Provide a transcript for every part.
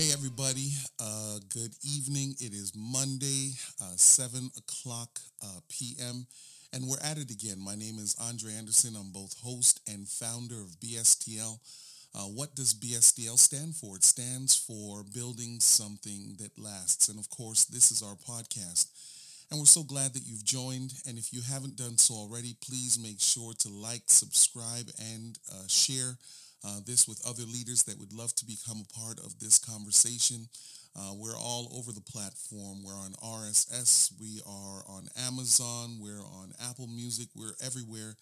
Hey, everybody. Uh, good evening. It is Monday, uh, 7 o'clock uh, p.m., and we're at it again. My name is Andre Anderson. I'm both host and founder of BSTL. Uh, what does BSTL stand for? It stands for Building Something That Lasts. And of course, this is our podcast. And we're so glad that you've joined. And if you haven't done so already, please make sure to like, subscribe, and uh, share uh, this with other leaders that would love to become a part of this conversation. Uh, we're all over the platform. We're on RSS. We are on Amazon. We're on Apple Music. We're everywhere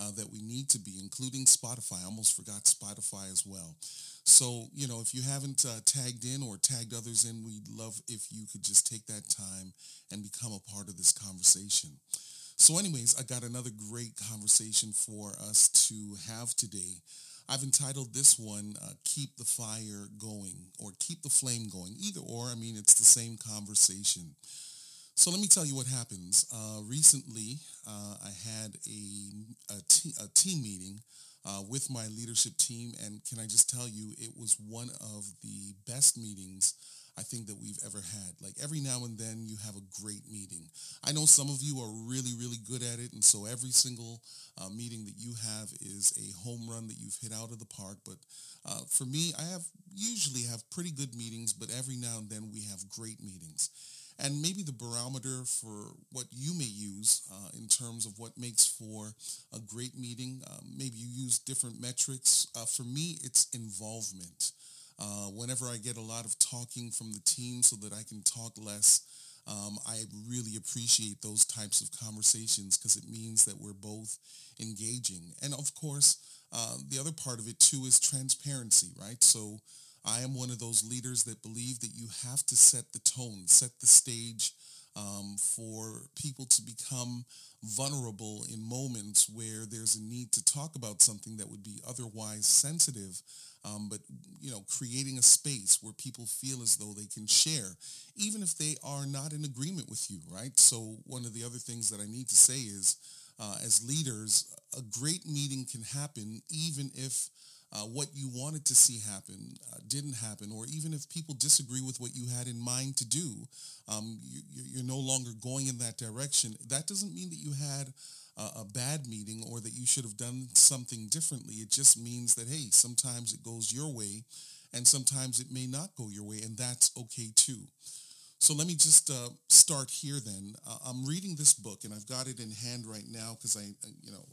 uh, that we need to be, including Spotify. I almost forgot Spotify as well. So, you know, if you haven't uh, tagged in or tagged others in, we'd love if you could just take that time and become a part of this conversation. So anyways, I got another great conversation for us to have today. I've entitled this one, uh, Keep the Fire Going or Keep the Flame Going. Either or, I mean, it's the same conversation. So let me tell you what happens. Uh, recently, uh, I had a, a, te- a team meeting uh, with my leadership team, and can I just tell you, it was one of the best meetings I think that we've ever had. Like every now and then you have a great meeting. I know some of you are really, really good at it. And so every single uh, meeting that you have is a home run that you've hit out of the park. But uh, for me, I have usually have pretty good meetings, but every now and then we have great meetings. And maybe the barometer for what you may use uh, in terms of what makes for a great meeting, um, maybe you use different metrics. Uh, for me, it's involvement. Uh, whenever I get a lot of talking from the team so that I can talk less, um, I really appreciate those types of conversations because it means that we're both engaging. And of course, uh, the other part of it too is transparency, right? So I am one of those leaders that believe that you have to set the tone, set the stage um, for people to become vulnerable in moments where there's a need to talk about something that would be otherwise sensitive um, but you know, creating a space where people feel as though they can share, even if they are not in agreement with you, right? So one of the other things that I need to say is, uh, as leaders, a great meeting can happen even if uh, what you wanted to see happen uh, didn't happen, or even if people disagree with what you had in mind to do, um, you, you're no longer going in that direction. That doesn't mean that you had a, a bad meeting or that you should have done something differently. It just means that, hey, sometimes it goes your way and sometimes it may not go your way, and that's okay too. So let me just uh, start here then. Uh, I'm reading this book, and I've got it in hand right now because I, you know,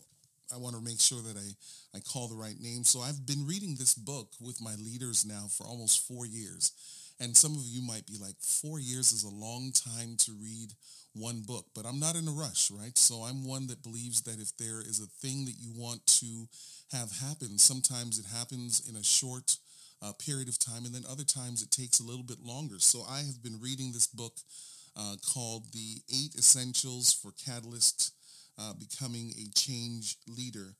I want to make sure that I, I call the right name. So I've been reading this book with my leaders now for almost four years. And some of you might be like, four years is a long time to read one book, but I'm not in a rush, right? So I'm one that believes that if there is a thing that you want to have happen, sometimes it happens in a short uh, period of time, and then other times it takes a little bit longer. So I have been reading this book uh, called The Eight Essentials for Catalyst uh, Becoming a Change Leader.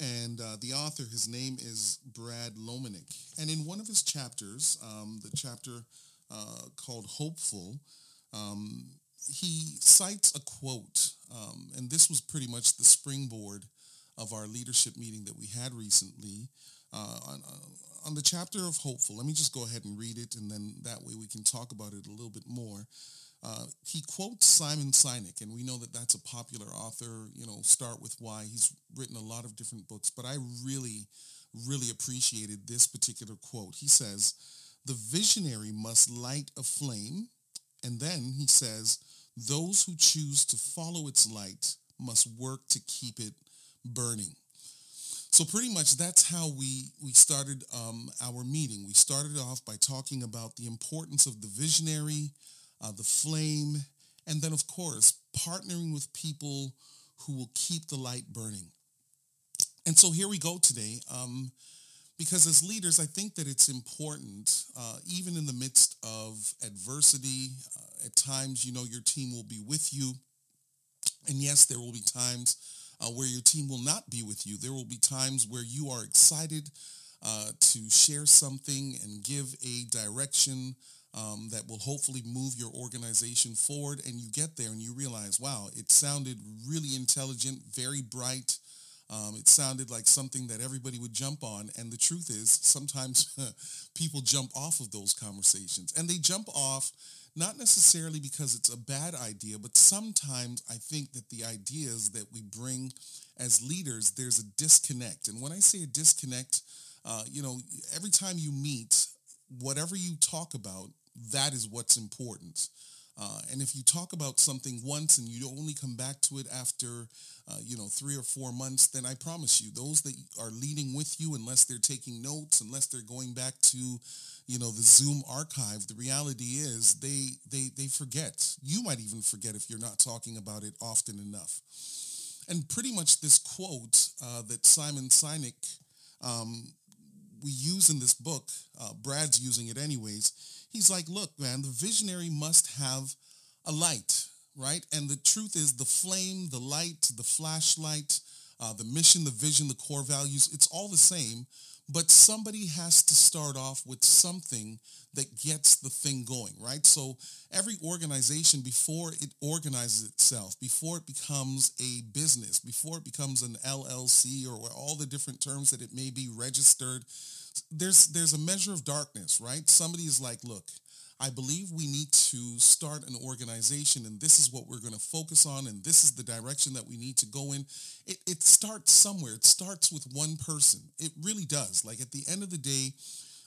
And uh, the author, his name is Brad Lomenick. And in one of his chapters, um, the chapter uh, called Hopeful, um, he cites a quote, um, and this was pretty much the springboard of our leadership meeting that we had recently uh, on, uh, on the chapter of hopeful. Let me just go ahead and read it, and then that way we can talk about it a little bit more. Uh, he quotes Simon Sinek, and we know that that's a popular author. You know, start with why he's written a lot of different books, but I really, really appreciated this particular quote. He says, "The visionary must light a flame." And then he says, those who choose to follow its light must work to keep it burning. So pretty much that's how we, we started um, our meeting. We started off by talking about the importance of the visionary, uh, the flame, and then of course, partnering with people who will keep the light burning. And so here we go today. Um, because as leaders, I think that it's important, uh, even in the midst of adversity, uh, at times, you know, your team will be with you. And yes, there will be times uh, where your team will not be with you. There will be times where you are excited uh, to share something and give a direction um, that will hopefully move your organization forward. And you get there and you realize, wow, it sounded really intelligent, very bright, Um, it sounded like something that everybody would jump on. And the truth is, sometimes people jump off of those conversations. And they jump off not necessarily because it's a bad idea, but sometimes I think that the ideas that we bring as leaders, there's a disconnect. And when I say a disconnect, uh, you know, every time you meet, whatever you talk about, that is what's important. Uh, and if you talk about something once and you only come back to it after, uh, you know, three or four months, then I promise you, those that are leading with you, unless they're taking notes, unless they're going back to, you know, the Zoom archive, the reality is they they they forget. You might even forget if you're not talking about it often enough. And pretty much this quote uh, that Simon Sinek um, we use in this book, uh, Brad's using it anyways He's like, look, man, the visionary must have a light, right? And the truth is the flame, the light, the flashlight, uh, the mission, the vision, the core values, it's all the same. But somebody has to start off with something that gets the thing going, right? So every organization, before it organizes itself, before it becomes a business, before it becomes an LLC or all the different terms that it may be registered, there's there's a measure of darkness, right? Somebody is like, look, I believe we need to start an organization and this is what we're going to focus on and this is the direction that we need to go in. It, it starts somewhere. It starts with one person. It really does. Like at the end of the day,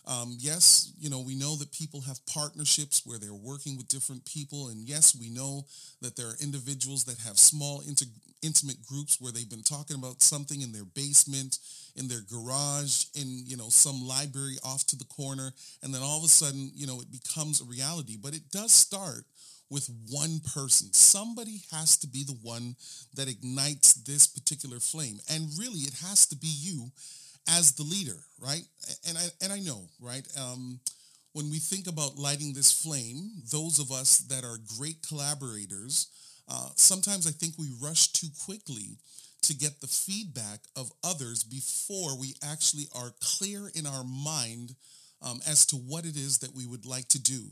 um, yes, you know, we know that people have partnerships where they're working with different people. And yes, we know that there are individuals that have small inter- intimate groups where they've been talking about something in their basement, in their garage, in, you know, some library off to the corner. And then all of a sudden, you know, it becomes a reality. But it does start with one person. Somebody has to be the one that ignites this particular flame. And really, it has to be you as the leader, right? And I and I know, right? Um, when we think about lighting this flame, those of us that are great collaborators, uh, sometimes I think we rush too quickly to get the feedback of others before we actually are clear in our mind um, as to what it is that we would like to do.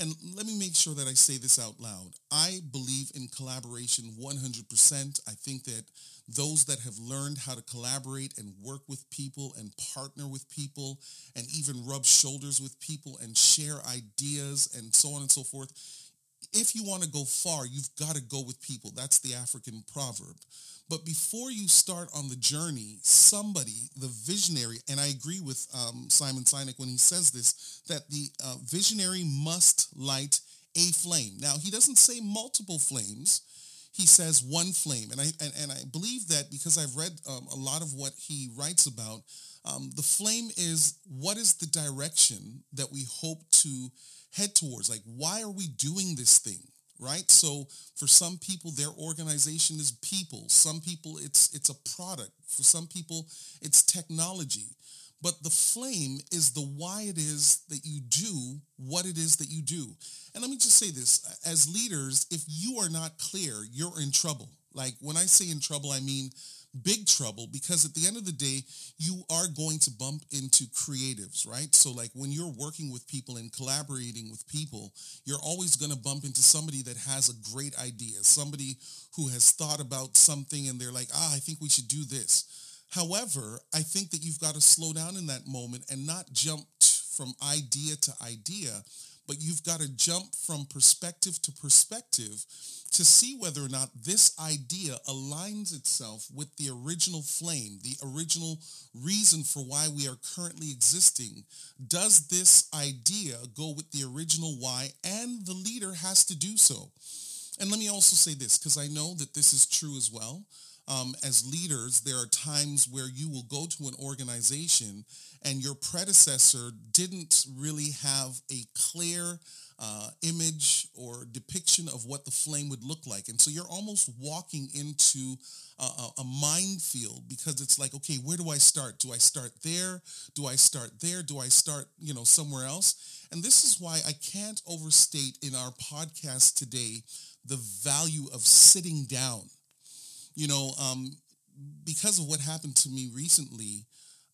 And let me make sure that I say this out loud. I believe in collaboration 100%. I think that those that have learned how to collaborate and work with people and partner with people and even rub shoulders with people and share ideas and so on and so forth. If you want to go far, you've got to go with people. That's the African proverb. But before you start on the journey, somebody, the visionary, and I agree with um, Simon Sinek when he says this, that the uh, visionary must light a flame. Now, he doesn't say multiple flames he says one flame. And I, and, and I believe that because I've read um, a lot of what he writes about, um, the flame is what is the direction that we hope to head towards? Like, why are we doing this thing? Right. So for some people, their organization is people. Some people, it's it's a product. For some people, it's technology. But the flame is the why it is that you do what it is that you do. And let me just say this as leaders, if you are not clear, you're in trouble. Like when I say in trouble, I mean big trouble because at the end of the day, you are going to bump into creatives, right? So like when you're working with people and collaborating with people, you're always going to bump into somebody that has a great idea, somebody who has thought about something and they're like, ah, I think we should do this. However, I think that you've got to slow down in that moment and not jump from idea to idea, but you've got to jump from perspective to perspective to see whether or not this idea aligns itself with the original flame, the original reason for why we are currently existing. Does this idea go with the original why? And the leader has to do so. And let me also say this, because I know that this is true as well um, as leaders, there are times where you will go to an organization and your predecessor didn't really have a clear uh, image or depiction of what the flame would look like. And so you're almost walking into a, a, minefield because it's like, okay, where do I start? Do I start there? Do I start there? Do I start, you know, somewhere else? And this is why I can't overstate in our podcast today the value of sitting down you know, um, because of what happened to me recently,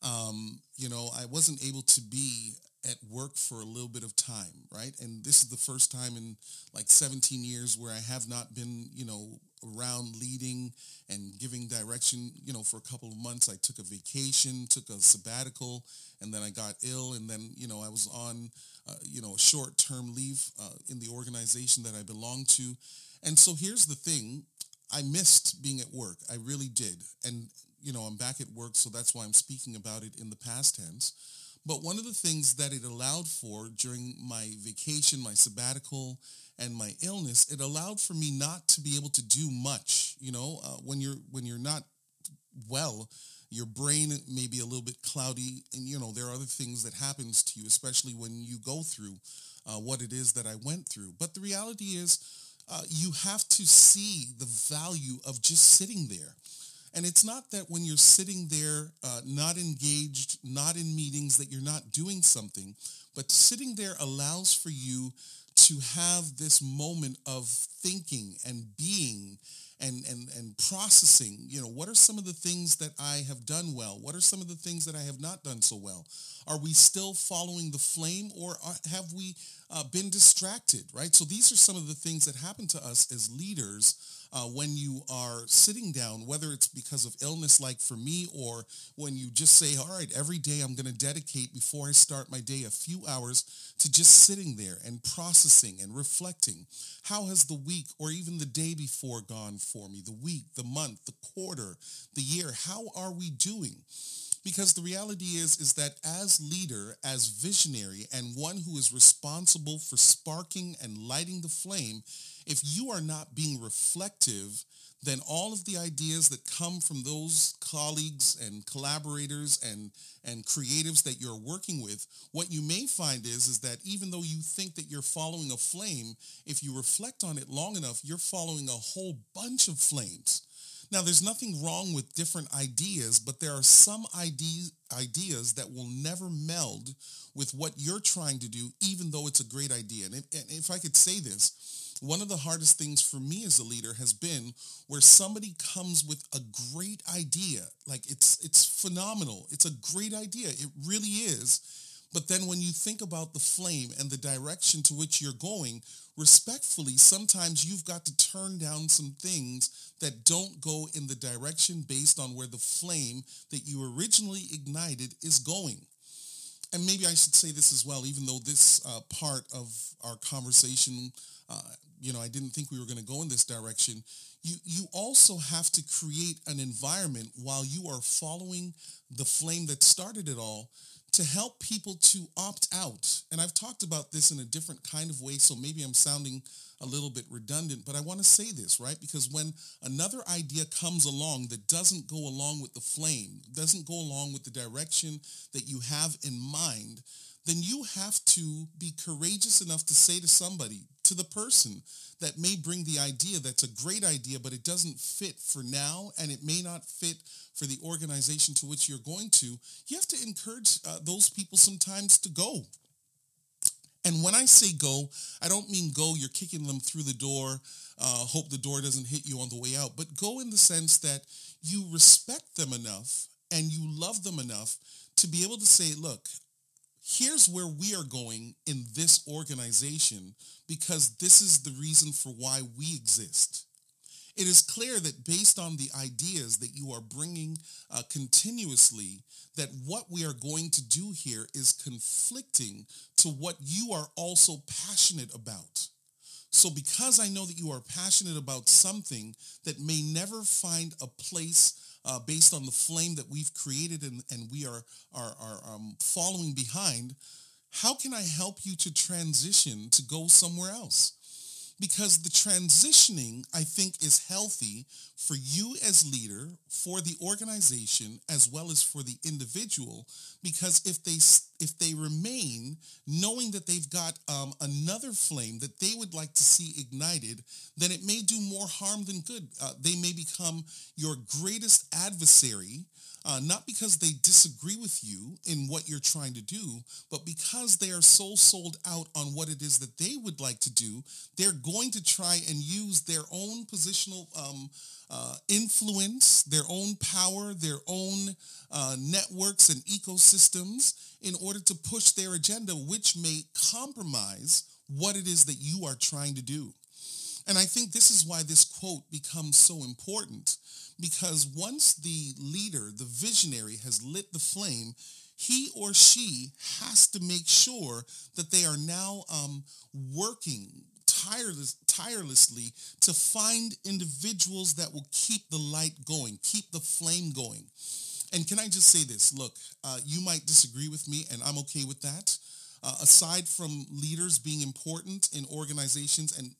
um, you know, I wasn't able to be at work for a little bit of time, right? And this is the first time in like 17 years where I have not been, you know, around leading and giving direction, you know, for a couple of months. I took a vacation, took a sabbatical, and then I got ill. And then, you know, I was on, uh, you know, a short-term leave uh, in the organization that I belong to. And so here's the thing. I missed being at work. I really did. And, you know, I'm back at work, so that's why I'm speaking about it in the past tense. But one of the things that it allowed for during my vacation, my sabbatical, and my illness, it allowed for me not to be able to do much. You know, uh, when you're when you're not well, your brain may be a little bit cloudy, and you know there are other things that happens to you, especially when you go through uh, what it is that I went through. But the reality is, uh, you have to see the value of just sitting there. And it's not that when you're sitting there, uh, not engaged, not in meetings, that you're not doing something, but sitting there allows for you to have this moment of thinking and being and, and, and processing, you know, what are some of the things that I have done well? What are some of the things that I have not done so well? Are we still following the flame or have we uh, been distracted, right? So these are some of the things that happen to us as leaders uh, when you are sitting down, whether it's because of illness like for me or when you just say, all right, every day I'm going to dedicate before I start my day a few hours to just sitting there and processing and reflecting. How has the week or even the day before gone for me? The week, the month, the quarter, the year. How are we doing? Because the reality is is that as leader as visionary and one who is responsible for sparking and lighting the flame if you are not being reflective, then all of the ideas that come from those colleagues and collaborators and, and creatives that you're working with, what you may find is, is that even though you think that you're following a flame, if you reflect on it long enough, you're following a whole bunch of flames. Now, there's nothing wrong with different ideas, but there are some ideas ideas that will never meld with what you're trying to do, even though it's a great idea. And if, and if I could say this, one of the hardest things for me as a leader has been where somebody comes with a great idea. Like it's it's phenomenal. It's a great idea. It really is but then when you think about the flame and the direction to which you're going respectfully sometimes you've got to turn down some things that don't go in the direction based on where the flame that you originally ignited is going and maybe I should say this as well, even though this uh, part of our conversation uh, you know, I didn't think we were going to go in this direction. You, you also have to create an environment while you are following the flame that started it all to help people to opt out. And I've talked about this in a different kind of way, so maybe I'm sounding a little bit redundant, but I want to say this, right? Because when another idea comes along that doesn't go along with the flame, doesn't go along with the direction that you have in mind, then you have to be courageous enough to say to somebody, to the person that may bring the idea that's a great idea, but it doesn't fit for now and it may not fit for the organization to which you're going to, you have to encourage uh, those people sometimes to go. And when I say go, I don't mean go, you're kicking them through the door, uh, hope the door doesn't hit you on the way out, but go in the sense that you respect them enough and you love them enough to be able to say, look, here's where we are going in this organization because this is the reason for why we exist. It is clear that based on the ideas that you are bringing uh, continuously, that what we are going to do here is conflicting to what you are also passionate about. So because I know that you are passionate about something that may never find a place uh, based on the flame that we've created and, and we are, are, are um, following behind, how can I help you to transition to go somewhere else? because the transitioning i think is healthy for you as leader for the organization as well as for the individual because if they if they remain knowing that they've got um, another flame that they would like to see ignited then it may do more harm than good. Uh, they may become your greatest adversary uh, not because they disagree with you in what you're trying to do, but because they are so sold out on what it is that they would like to do, they're going to try and use their own positional um, uh, influence, their own power, their own uh, networks and ecosystems in order to push their agenda, which may compromise what it is that you are trying to do. And I think this is why this quote becomes so important because once the leader, the visionary, has lit the flame, he or she has to make sure that they are now um, working tireless, tirelessly to find individuals that will keep the light going, keep the flame going. And can I just say this? Look, uh, you might disagree with me, and I'm okay with that. Uh, aside from leaders being important in organizations, and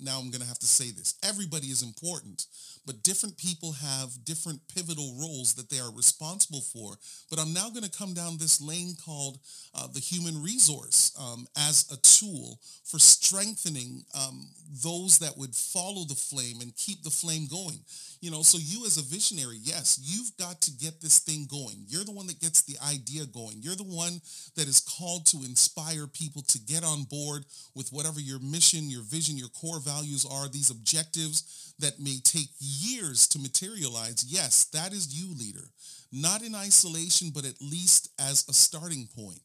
now I'm going to have to say this everybody is important, but different people have different pivotal roles that they are responsible for. But I'm now going to come down this lane called uh, the human resource um, as a tool for strengthening um, those that would follow the flame and keep the flame going. You know, so you as a visionary, yes, you've got to get this thing going. You're the one that gets the idea going. You're the one that is called to inspire people to get on board with whatever your mission, your vision, your core values are, these objectives that may take years to materialize. Yes, that is you, leader. Not in isolation, but at least as a starting point.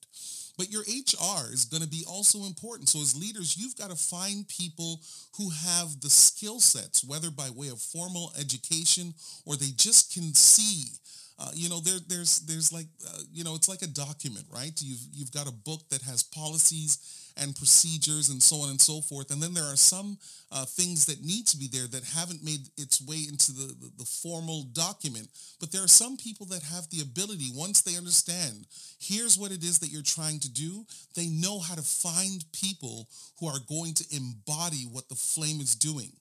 But your HR is going to be also important. So as leaders, you've got to find people who have the skill sets, whether by way of formal education or they just can see uh, you know, there, there's, there's like, uh, you know, it's like a document, right? You've, you've got a book that has policies and procedures and so on and so forth. And then there are some uh, things that need to be there that haven't made its way into the, the, the, formal document. But there are some people that have the ability, once they understand, here's what it is that you're trying to do, they know how to find people who are going to embody what the flame is doing.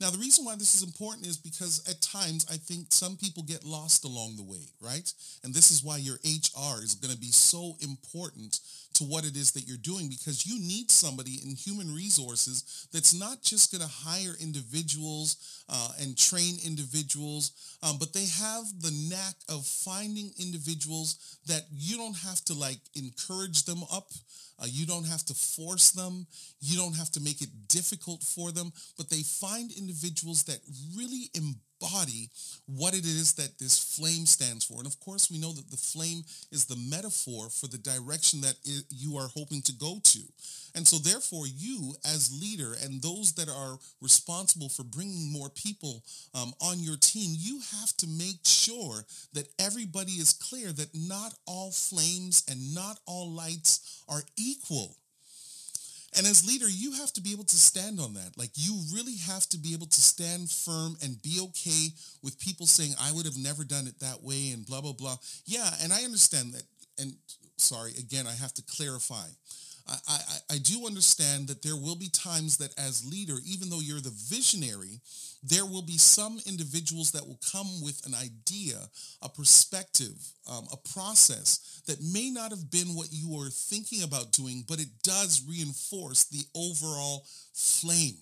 Now, the reason why this is important is because at times I think some people get lost along the way, right? And this is why your HR is going to be so important to what it is that you're doing because you need somebody in human resources that's not just going to hire individuals uh, and train individuals, um, but they have the knack of finding individuals that you don't have to like encourage them up. Uh, you don't have to force them. You don't have to make it difficult for them, but they find individuals that really embody what it is that this flame stands for. And of course, we know that the flame is the metaphor for the direction that you are hoping to go to. And so therefore, you as leader and those that are responsible for bringing more people um, on your team, you have to make sure that everybody is clear that not all flames and not all lights are equal. And as leader, you have to be able to stand on that. Like you really have to be able to stand firm and be okay with people saying, I would have never done it that way and blah, blah, blah. Yeah, and I understand that. And sorry, again, I have to clarify. I, I, I do understand that there will be times that as leader, even though you're the visionary, there will be some individuals that will come with an idea, a perspective, um, a process that may not have been what you were thinking about doing, but it does reinforce the overall flame.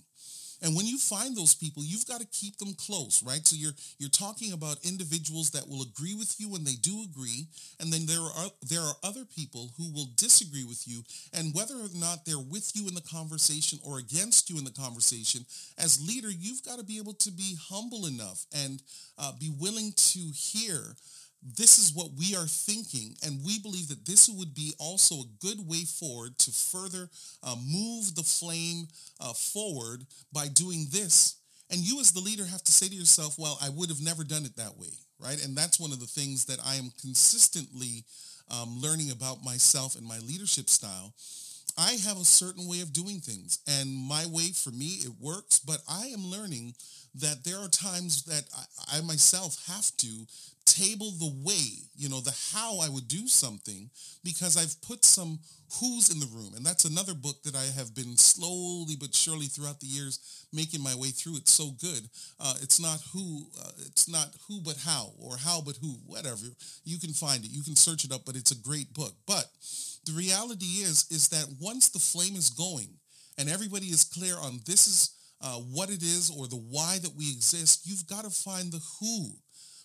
And when you find those people, you've got to keep them close, right? So you're you're talking about individuals that will agree with you when they do agree, and then there are there are other people who will disagree with you, and whether or not they're with you in the conversation or against you in the conversation, as leader, you've got to be able to be humble enough and uh, be willing to hear this is what we are thinking, and we believe that this would be also a good way forward to further uh, move the flame uh, forward by doing this. And you, as the leader, have to say to yourself, well, I would have never done it that way, right? And that's one of the things that I am consistently um, learning about myself and my leadership style. I have a certain way of doing things, and my way for me, it works, but I am learning that there are times that I, I myself have to table the way, you know, the how I would do something because I've put some who's in the room. And that's another book that I have been slowly but surely throughout the years making my way through. It's so good. Uh, it's not who, uh, it's not who but how or how but who, whatever. You can find it. You can search it up, but it's a great book. But the reality is, is that once the flame is going and everybody is clear on this is uh, what it is or the why that we exist, you've got to find the who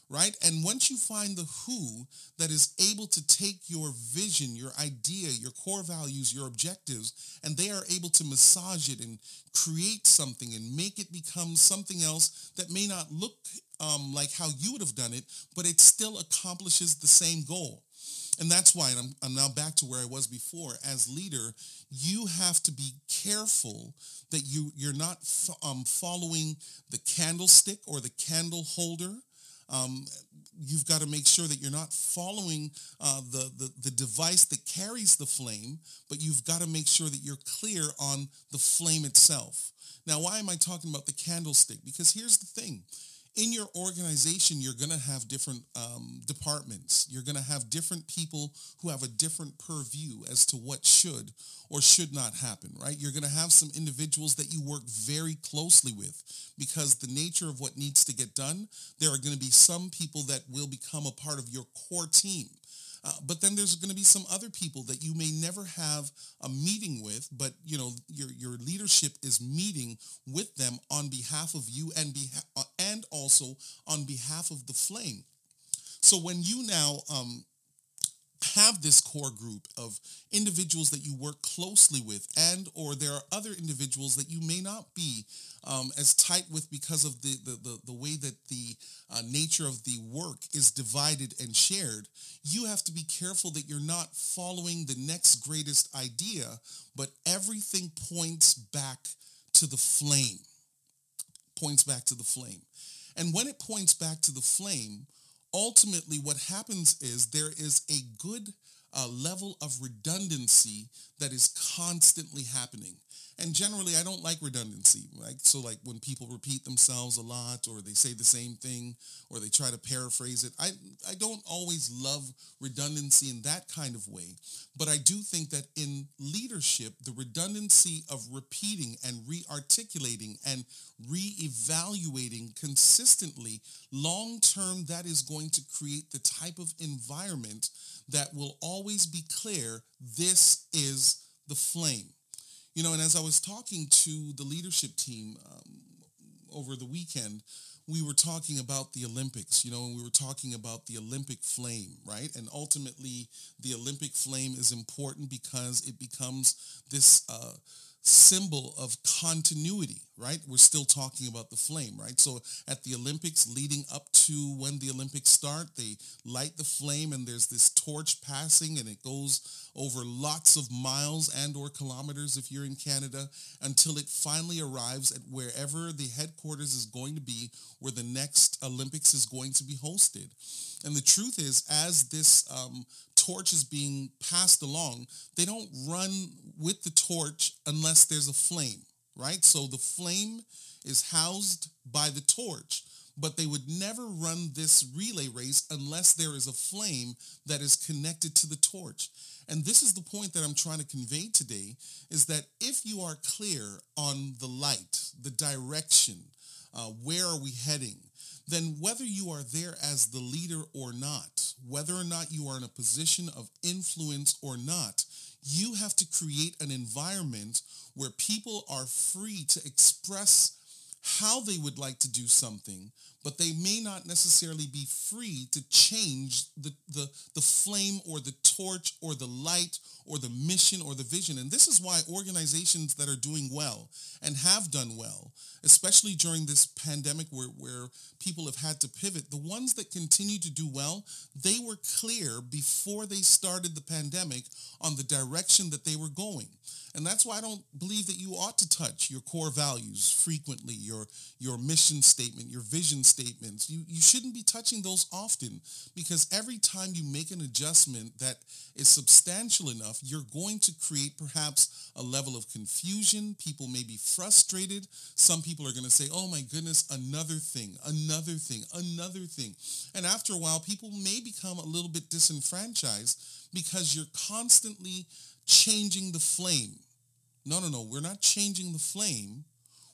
right? And once you find the who that is able to take your vision, your idea, your core values, your objectives, and they are able to massage it and create something and make it become something else that may not look um, like how you would have done it, but it still accomplishes the same goal. And that's why, and I'm, I'm now back to where I was before. As leader, you have to be careful that you, you're not um, following the candlestick or the candle holder. Um, you've got to make sure that you're not following uh, the, the, the device that carries the flame, but you've got to make sure that you're clear on the flame itself. Now, why am I talking about the candlestick? Because here's the thing in your organization, you're going to have different um, departments. You're going to have different people who have a different purview as to what should or should not happen, right? You're going to have some individuals that you work very closely with because the nature of what needs to get done, there are going to be some people that will become a part of your core team. Uh, but then there's going to be some other people that you may never have a meeting with, but you know your your leadership is meeting with them on behalf of you and beha- uh, and also on behalf of the flame. So when you now um, have this core group of individuals that you work closely with and or there are other individuals that you may not be um, as tight with because of the, the, the, the way that the uh, nature of the work is divided and shared, you have to be careful that you're not following the next greatest idea, but everything points back to the flame. Points back to the flame. And when it points back to the flame, ultimately what happens is there is a good uh, level of redundancy that is constantly happening. And generally, I don't like redundancy. Right? So, like when people repeat themselves a lot, or they say the same thing, or they try to paraphrase it, I I don't always love redundancy in that kind of way. But I do think that in leadership, the redundancy of repeating and re-articulating and re-evaluating consistently, long term, that is going to create the type of environment that will always be clear. This is the flame you know, and as I was talking to the leadership team um, over the weekend, we were talking about the Olympics, you know, and we were talking about the Olympic flame, right? And ultimately, the Olympic flame is important because it becomes this uh, symbol of continuity, right? We're still talking about the flame, right? So at the Olympics, leading up to when the Olympics start, they light the flame and there's this torch passing and it goes over lots of miles and or kilometers if you're in Canada until it finally arrives at wherever the headquarters is going to be where the next Olympics is going to be hosted. And the truth is, as this um, torch is being passed along, they don't run with the torch unless there's a flame, right? So the flame is housed by the torch, but they would never run this relay race unless there is a flame that is connected to the torch. And this is the point that I'm trying to convey today is that if you are clear on the light, the direction, uh, where are we heading, then whether you are there as the leader or not, whether or not you are in a position of influence or not, you have to create an environment where people are free to express how they would like to do something, but they may not necessarily be free to change the, the, the flame or the torch or the light or the mission or the vision. And this is why organizations that are doing well and have done well, especially during this pandemic where, where people have had to pivot, the ones that continue to do well, they were clear before they started the pandemic on the direction that they were going. And that's why I don't believe that you ought to touch your core values frequently, your, your mission statement, your vision statements. You, you shouldn't be touching those often because every time you make an adjustment that is substantial enough, you're going to create perhaps a level of confusion. People may be frustrated. Some people are going to say, oh my goodness, another thing, another thing, another thing. And after a while, people may become a little bit disenfranchised because you're constantly changing the flame. No, no, no. We're not changing the flame.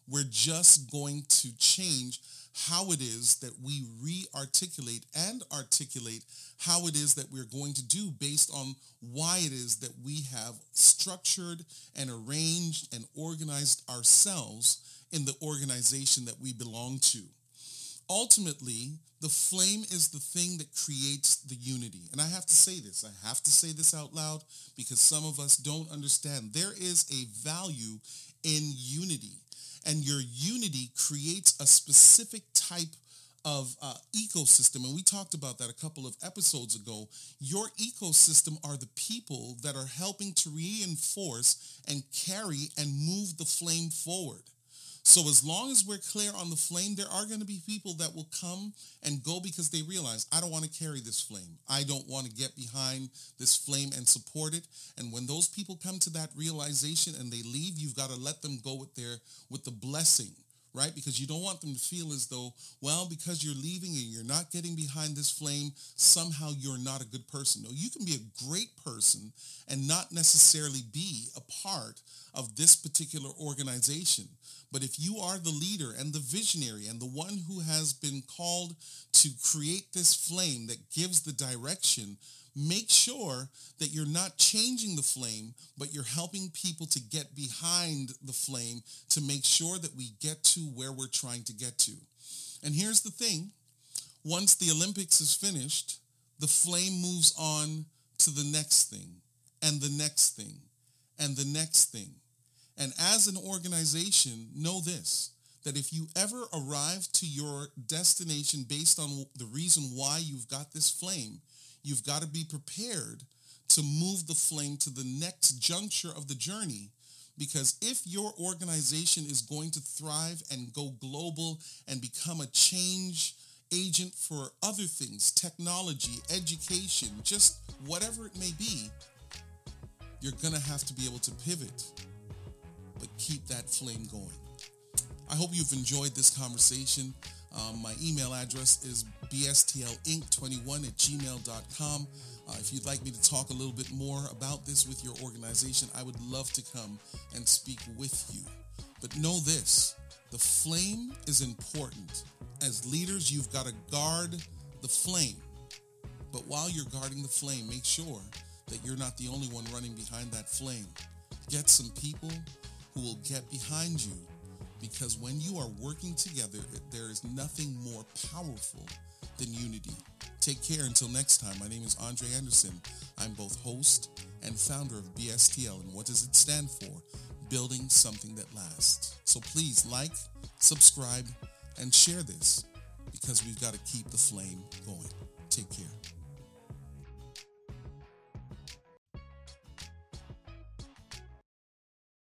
We're just going to change how it is that we re-articulate and articulate how it is that we're going to do based on why it is that we have structured and arranged and organized ourselves in the organization that we belong to. Ultimately, the flame is the thing that creates the unity. And I have to say this, I have to say this out loud because some of us don't understand. There is a value in unity, and your unity creates a specific type of uh, ecosystem, and we talked about that a couple of episodes ago. Your ecosystem are the people that are helping to reinforce and carry and move the flame forward. So as long as we're clear on the flame, there are going to be people that will come and go because they realize I don't want to carry this flame. I don't want to get behind this flame and support it. And when those people come to that realization and they leave, you've got to let them go with their with the blessing right? Because you don't want them to feel as though, well, because you're leaving and you're not getting behind this flame, somehow you're not a good person. No, you can be a great person and not necessarily be a part of this particular organization. But if you are the leader and the visionary and the one who has been called to create this flame that gives the direction, make sure that you're not changing the flame, but you're helping people to get behind the flame to make sure that we get to where we're trying to get to. And here's the thing once the Olympics is finished, the flame moves on to the next thing and the next thing and the next thing. And as an organization, know this that if you ever arrive to your destination based on the reason why you've got this flame, You've got to be prepared to move the flame to the next juncture of the journey. Because if your organization is going to thrive and go global and become a change agent for other things, technology, education, just whatever it may be, you're going to have to be able to pivot, but keep that flame going. I hope you've enjoyed this conversation. Um, my email address is bstlinc21 at gmail.com. Uh, if you'd like me to talk a little bit more about this with your organization, I would love to come and speak with you. But know this the flame is important. As leaders, you've got to guard the flame. But while you're guarding the flame, make sure that you're not the only one running behind that flame. Get some people who will get behind you because when you are working together, there is nothing more powerful than unity. Take care until next time. My name is Andre Anderson. I'm both host and founder of BSTL. And what does it stand for? Building something that lasts. So please like, subscribe, and share this because we've got to keep the flame going. Take care.